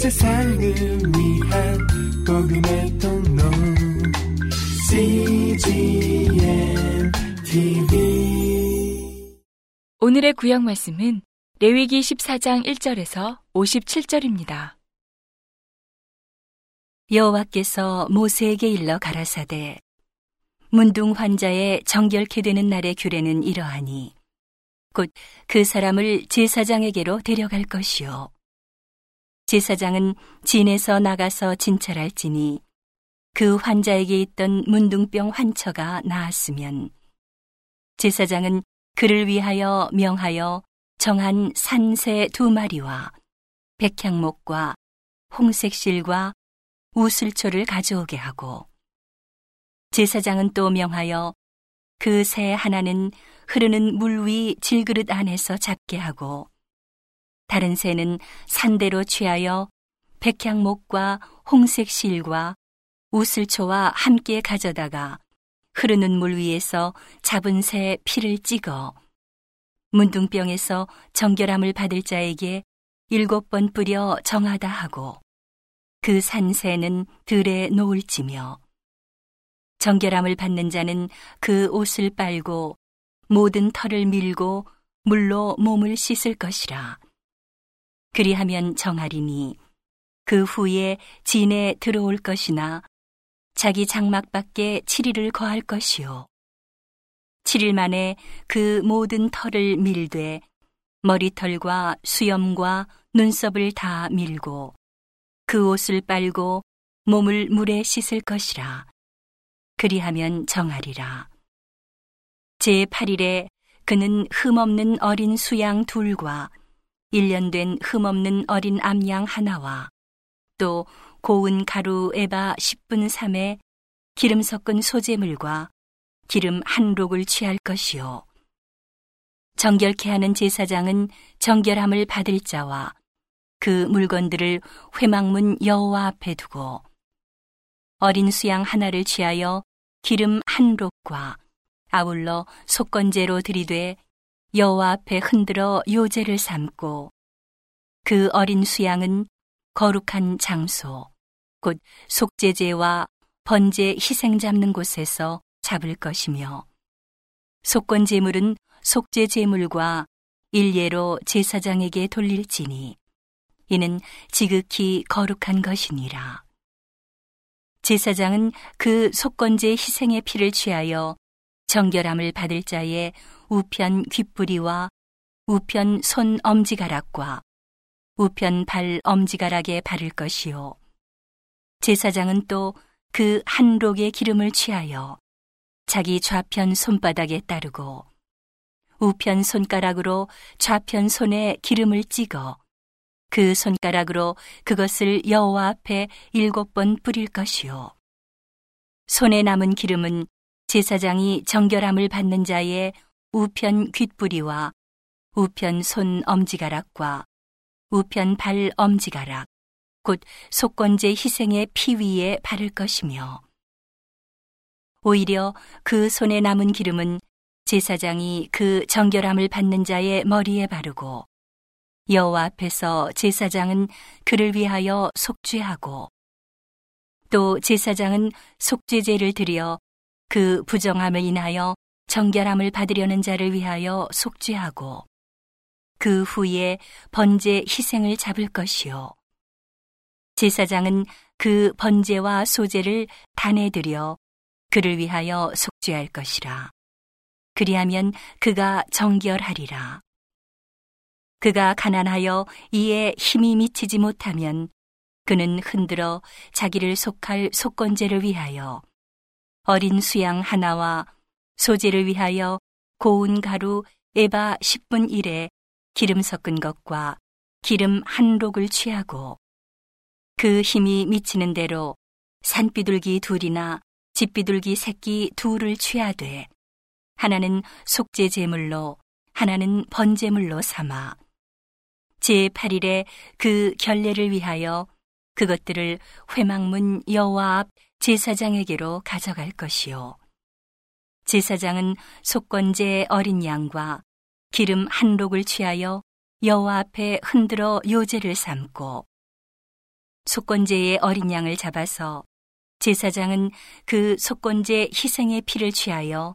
세상을 위한 복음의 통로. CGM TV 오늘의 구약 말씀은 레위기 14장 1절에서 57절입니다. 여호와께서 모세에게 일러 가라사대 문둥 환자의 정결케 되는 날의 규례는 이러하니 곧 그 사람을 제사장에게로 데려갈 것이요 제사장은 진에서 나가서 진찰할지니 그 환자에게 있던 문둥병 환처가 나았으면. 제사장은 그를 위하여 명하여 정한 산새 두 마리와 백향목과 홍색실과 우슬초를 가져오게 하고 제사장은 또 명하여 그 새 하나는 흐르는 물 위 질그릇 안에서 잡게 하고 다른 새는 산대로 취하여 백향목과 홍색 실과 우슬초와 함께 가져다가 흐르는 물 위에서 잡은 새 피를 찍어 문둥병에서 정결함을 받을 자에게 일곱 번 뿌려 정하다 하고 그 산새는 들에 놓을지며 정결함을 받는 자는 그 옷을 빨고 모든 털을 밀고 물로 몸을 씻을 것이라. 그리하면 정하리니 그 후에 진에 들어올 것이나 자기 장막 밖에 7일을 거할 것이요. 7일 만에 그 모든 털을 밀되 머리털과 수염과 눈썹을 다 밀고 그 옷을 빨고 몸을 물에 씻을 것이라. 그리하면 정하리라. 제 8일에 그는 흠없는 어린 수양 둘과 1년 된 흠없는 어린 암양 하나와 또 고운 가루 에바 10분 3에 기름 섞은 소재물과 기름 한 록을 취할 것이요. 정결케 하는 제사장은 정결함을 받을 자와 그 물건들을 회막문 여호와 앞에 두고 어린 수양 하나를 취하여 기름 한 록과 아울러 속건제로 들이되 여호와 앞에 흔들어 요제를 삼고 그 어린 수양은 거룩한 장소 곧 속죄제와 번제 희생 잡는 곳에서 잡을 것이며 속건 제물은 속죄 제물과 일례로 제사장에게 돌릴지니 이는 지극히 거룩한 것이니라. 제사장은 그 속건제 희생의 피를 취하여 정결함을 받을 자의 우편 귓부리와 우편 손 엄지가락과 우편 발 엄지가락에 바를 것이요. 제사장은 또 그 한 록의 기름을 취하여 자기 좌편 손바닥에 따르고 우편 손가락으로 좌편 손에 기름을 찍어 그 손가락으로 그것을 여호와 앞에 일곱 번 뿌릴 것이요. 손에 남은 기름은 제사장이 정결함을 받는 자의 우편 귓부리와 우편 손 엄지가락과 우편 발 엄지가락, 곧 속건제 희생의 피 위에 바를 것이며, 오히려 그 손에 남은 기름은 제사장이 그 정결함을 받는 자의 머리에 바르고 여호와 앞에서 제사장은 그를 위하여 속죄하고 또 제사장은 속죄제를 드려 그 부정함을 인하여 정결함을 받으려는 자를 위하여 속죄하고 그 후에 번제 희생을 잡을 것이요. 제사장은 그 번제와 소제를 단에 들여 그를 위하여 속죄할 것이라. 그리하면 그가 정결하리라. 그가 가난하여 이에 힘이 미치지 못하면 그는 흔들어 자기를 속할 속건제를 위하여 어린 수양 하나와 소재를 위하여 고운 가루 에바 10분 1에 기름 섞은 것과 기름 한 록을 취하고 그 힘이 미치는 대로 산비둘기 둘이나 집비둘기 새끼 둘을 취하되 하나는 속죄 제물로 하나는 번제물로 삼아 제8일에 그 결례를 위하여 그것들을 회막문 여호와 앞 제사장에게로 가져갈 것이요. 제사장은 속건제 어린 양과 기름 한 록을 취하여 여호와 앞에 흔들어 요제를 삼고 속건제의 어린 양을 잡아서 제사장은 그 속건제 희생의 피를 취하여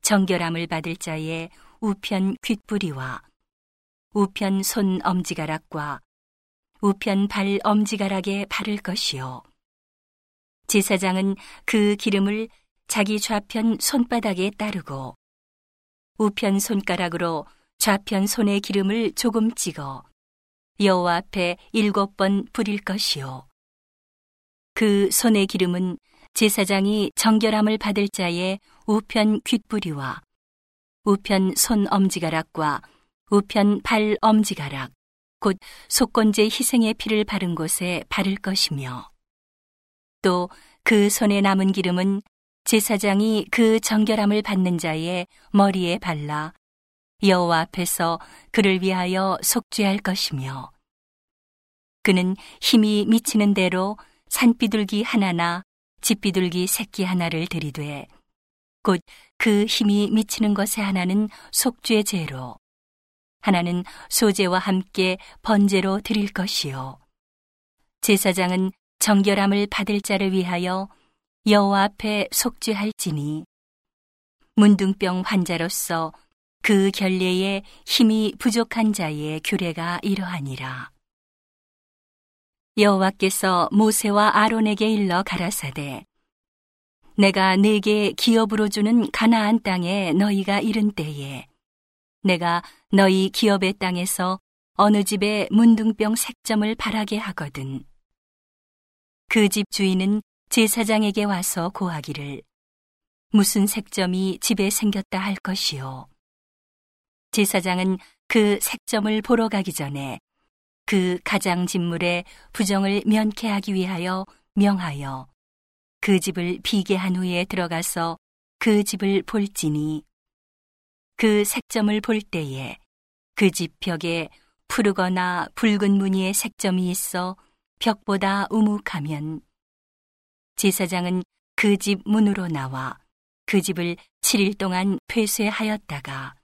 정결함을 받을 자의 우편 귓부리와 우편 손 엄지가락과 우편 발 엄지가락에 바를 것이요. 제사장은 그 기름을 자기 좌편 손바닥에 따르고 우편 손가락으로 좌편 손의 기름을 조금 찍어 여호와 앞에 일곱 번 뿌릴 것이요. 그 손의 기름은 제사장이 정결함을 받을 자의 우편 귓부리와 우편 손 엄지가락과 우편 발 엄지가락 곧 속건제 희생의 피를 바른 곳에 바를 것이며 또 그 손에 남은 기름은 제사장이 그 정결함을 받는 자의 머리에 발라 여호와 앞에서 그를 위하여 속죄할 것이며 그는 힘이 미치는 대로 산비둘기 하나나 집비둘기 새끼 하나를 들이되 곧 그 힘이 미치는 것에 하나는 속죄제로 하나는 소제와 함께 번제로 드릴 것이요. 제사장은 정결함을 받을 자를 위하여 여호와 앞에 속죄할지니 문둥병 환자로서 그 결례에 힘이 부족한 자의 규례가 이러하니라. 여호와께서 모세와 아론에게 일러 가라사대 내가 내게 기업으로 주는 가나안 땅에 너희가 이른 때에 내가 너희 기업의 땅에서 어느 집에 문둥병 색점을 바라게 하거든 그 집 주인은 제사장에게 와서 고하기를 무슨 색점이 집에 생겼다 할 것이요? 제사장은 그 색점을 보러 가기 전에 그 가장 진물의 부정을 면케하기 위하여 명하여 그 집을 비게 한 후에 들어가서 그 집을 볼지니 그 색점을 볼 때에 그 집 벽에 푸르거나 붉은 무늬의 색점이 있어 벽보다 우묵하면 제사장은 그 집 문으로 나와 그 집을 7일 동안 폐쇄하였다가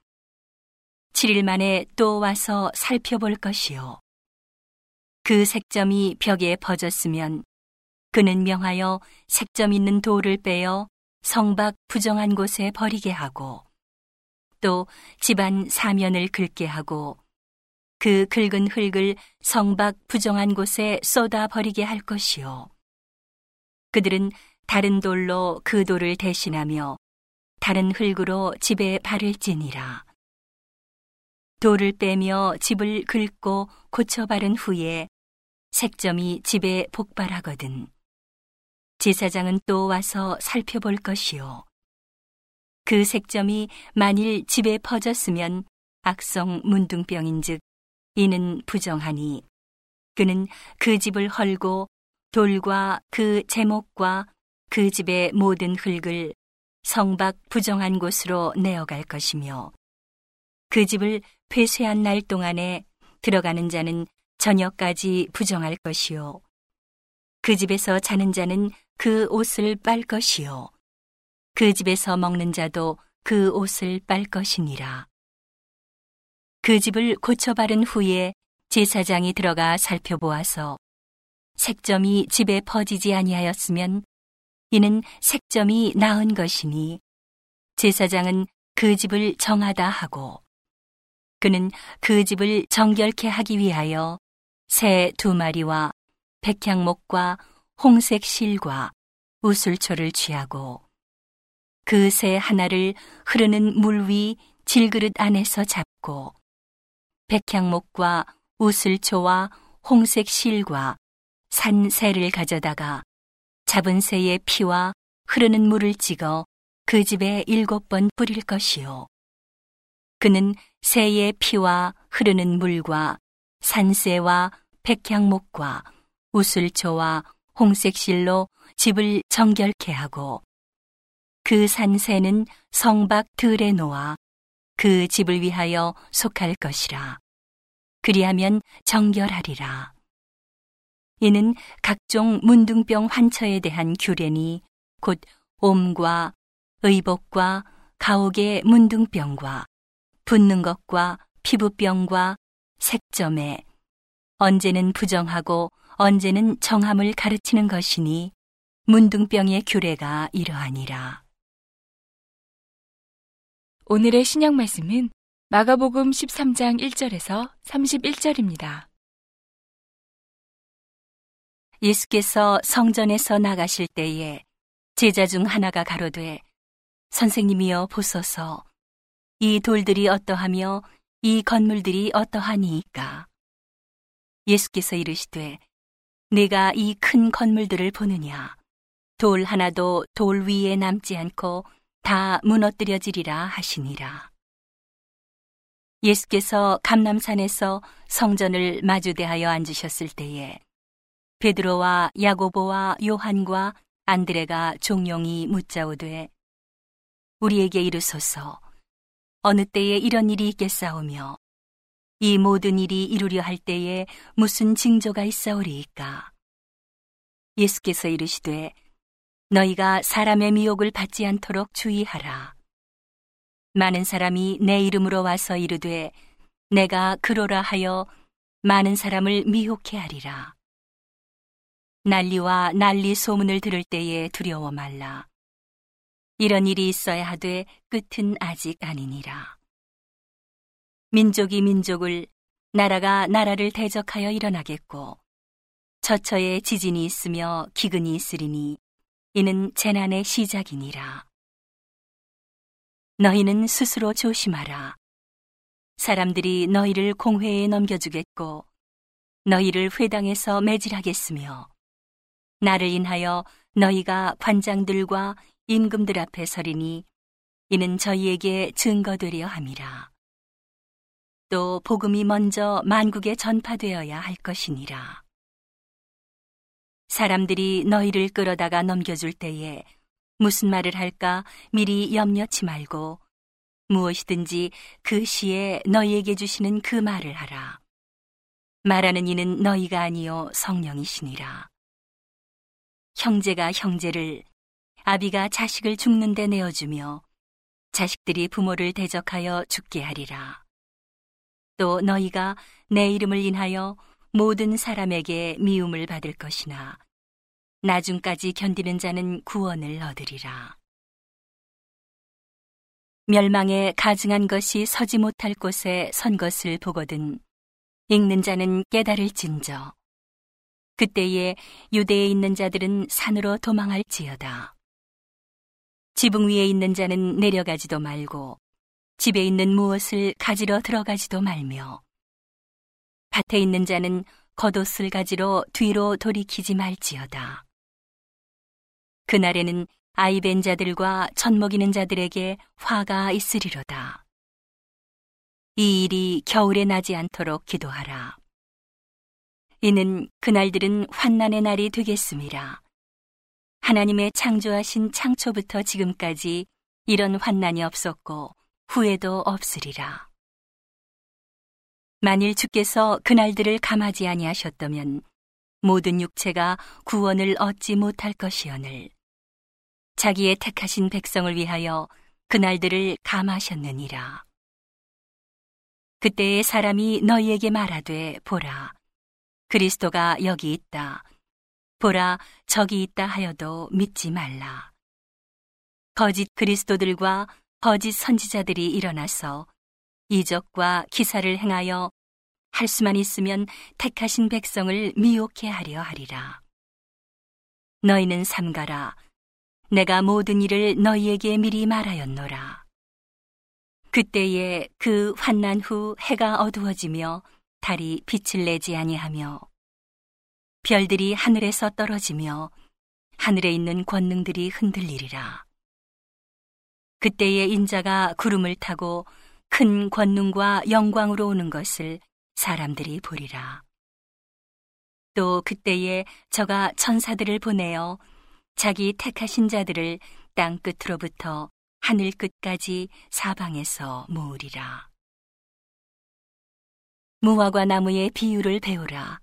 7일 만에 또 와서 살펴볼 것이요. 그 색점이 벽에 퍼졌으면 그는 명하여 색점 있는 돌을 빼어 성박 부정한 곳에 버리게 하고 또 집안 사면을 긁게 하고 그 긁은 흙을 성박 부정한 곳에 쏟아 버리게 할 것이요. 그들은 다른 돌로 그 돌을 대신하며 다른 흙으로 집에 바를지니라. 돌을 빼며 집을 긁고 고쳐 바른 후에 색점이 집에 복발하거든. 제사장은 또 와서 살펴볼 것이요. 그 색점이 만일 집에 퍼졌으면 악성 문둥병인 즉 이는 부정하니 그는 그 집을 헐고 돌과 그 제목과 그 집의 모든 흙을 성박 부정한 곳으로 내어갈 것이며 그 집을 폐쇄한 날 동안에 들어가는 자는 저녁까지 부정할 것이요. 그 집에서 자는 자는 그 옷을 빨 것이요. 그 집에서 먹는 자도 그 옷을 빨 것이니라. 그 집을 고쳐 바른 후에 제사장이 들어가 살펴보아서 색점이 집에 퍼지지 아니하였으면 이는 색점이 나은 것이니 제사장은 그 집을 정하다 하고 그는 그 집을 정결케 하기 위하여 새 두 마리와 백향목과 홍색 실과 우술초를 취하고 그 새 하나를 흐르는 물 위 질그릇 안에서 잡고 백향목과 우슬초와 홍색 실과 산 새를 가져다가 잡은 새의 피와 흐르는 물을 찍어 그 집에 일곱 번 뿌릴 것이요. 그는 새의 피와 흐르는 물과 산새와 백향목과 우슬초와 홍색실로 집을 정결케 하고 그 산새는 성박 들에 놓아 그 집을 위하여 속할 것이라. 그리하면 정결하리라. 이는 각종 문둥병 환처에 대한 규례니 곧 옴과 의복과 가옥의 문둥병과 붓는 것과 피부병과 색점에 언제는 부정하고 언제는 정함을 가르치는 것이니 문둥병의 규례가 이러하니라. 오늘의 신약 말씀은 마가복음 13장 1절에서 31절입니다. 예수께서 성전에서 나가실 때에 제자 중 하나가 가로되 선생님이여 보소서. 이 돌들이 어떠하며 이 건물들이 어떠하니이까? 예수께서 이르시되 내가 이 큰 건물들을 보느냐? 돌 하나도 돌 위에 남지 않고 다 무너뜨려지리라 하시니라. 예수께서 감남산에서 성전을 마주대하여 앉으셨을 때에 베드로와 야고보와 요한과 안드레가 종용이 묻자오되 우리에게 이르소서 어느 때에 이런 일이 있겠사오며 이 모든 일이 이루려 할 때에 무슨 징조가 있사오리이까? 예수께서 이르시되 너희가 사람의 미혹을 받지 않도록 주의하라 많은 사람이 내 이름으로 와서 이르되 내가 그로라 하여 많은 사람을 미혹해 하리라 난리와 난리 소문을 들을 때에 두려워 말라. 이런 일이 있어야 하되 끝은 아직 아니니라. 민족이 민족을, 나라가 나라를 대적하여 일어나겠고, 처처에 지진이 있으며 기근이 있으리니, 이는 재난의 시작이니라. 너희는 스스로 조심하라. 사람들이 너희를 공회에 넘겨주겠고, 너희를 회당에서 매질하겠으며, 나를 인하여 너희가 관장들과 임금들 앞에 서리니 이는 저희에게 증거되려 함이라. 또 복음이 먼저 만국에 전파되어야 할 것이니라. 사람들이 너희를 끌어다가 넘겨줄 때에 무슨 말을 할까 미리 염려치 말고 무엇이든지 그 시에 너희에게 주시는 그 말을 하라. 말하는 이는 너희가 아니요 성령이시니라. 형제가 형제를, 아비가 자식을 죽는 데 내어주며 자식들이 부모를 대적하여 죽게 하리라. 또 너희가 내 이름을 인하여 모든 사람에게 미움을 받을 것이나 나중까지 견디는 자는 구원을 얻으리라. 멸망에 가증한 것이 서지 못할 곳에 선 것을 보거든 읽는 자는 깨달을진저 그때에 유대에 있는 자들은 산으로 도망할지어다. 지붕 위에 있는 자는 내려가지도 말고 집에 있는 무엇을 가지러 들어가지도 말며 밭에 있는 자는 겉옷을 가지러 뒤로 돌이키지 말지어다. 그날에는 아이벤 자들과 젖 먹이는 자들에게 화가 있으리로다. 이 일이 겨울에 나지 않도록 기도하라. 이는 그날들은 환난의 날이 되겠습니다. 하나님의 창조하신 창초부터 지금까지 이런 환난이 없었고 후에도 없으리라. 만일 주께서 그날들을 감하지 아니하셨다면 모든 육체가 구원을 얻지 못할 것이오늘 자기의 택하신 백성을 위하여 그날들을 감하셨느니라. 그때의 사람이 너희에게 말하되 보라 그리스도가 여기 있다. 보라, 저기 있다 하여도 믿지 말라. 거짓 그리스도들과 거짓 선지자들이 일어나서 이적과 기사를 행하여 할 수만 있으면 택하신 백성을 미혹해 하려 하리라. 너희는 삼가라. 내가 모든 일을 너희에게 미리 말하였노라. 그때에 그 환난 후 해가 어두워지며 달이 빛을 내지 아니하며 별들이 하늘에서 떨어지며 하늘에 있는 권능들이 흔들리리라. 그때에 인자가 구름을 타고 큰 권능과 영광으로 오는 것을 사람들이 보리라. 또 그때에 저가 천사들을 보내어 자기 택하신 자들을 땅 끝으로부터 하늘 끝까지 사방에서 모으리라. 무화과 나무의 비유를 배우라.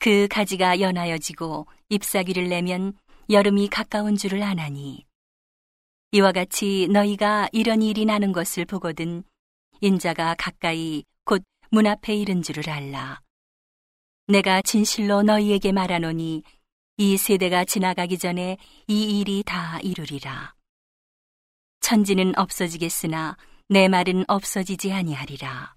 그 가지가 연하여지고 잎사귀를 내면 여름이 가까운 줄을 아나니. 이와 같이 너희가 이런 일이 나는 것을 보거든 인자가 가까이 곧 문 앞에 이른 줄을 알라. 내가 진실로 너희에게 말하노니 이 세대가 지나가기 전에 이 일이 다 이루리라. 천지는 없어지겠으나 내 말은 없어지지 아니하리라.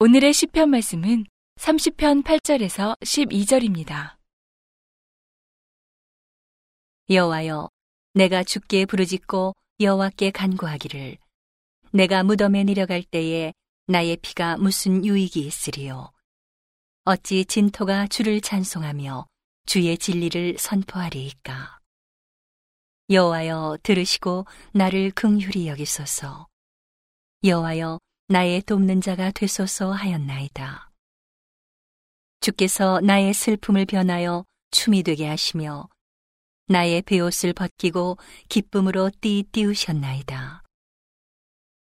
오늘의 시편 말씀은 30편 8절에서 12절입니다. 여호와여, 내가 주께 부르짖고 여호와께 간구하기를 내가 무덤에 내려갈 때에 나의 피가 무슨 유익이 있으리요. 어찌 진토가 주를 찬송하며 주의 진리를 선포하리이까. 여호와여 들으시고 나를 긍휼히 여기소서. 여호와여 나의 돕는 자가 되소서 하였나이다. 주께서 나의 슬픔을 변하여 춤이 되게 하시며 나의 베옷을 벗기고 기쁨으로 띠띠우셨나이다.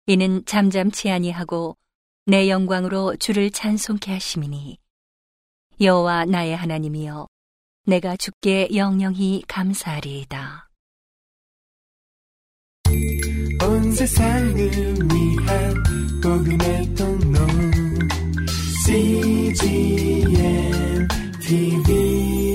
이는 잠잠치 아니하고 내 영광으로 주를 찬송케 하심이니 여호와 나의 하나님이여 내가 주께 영영히 감사하리이다. 온 세상을 위한 복음의 통로 CGM TV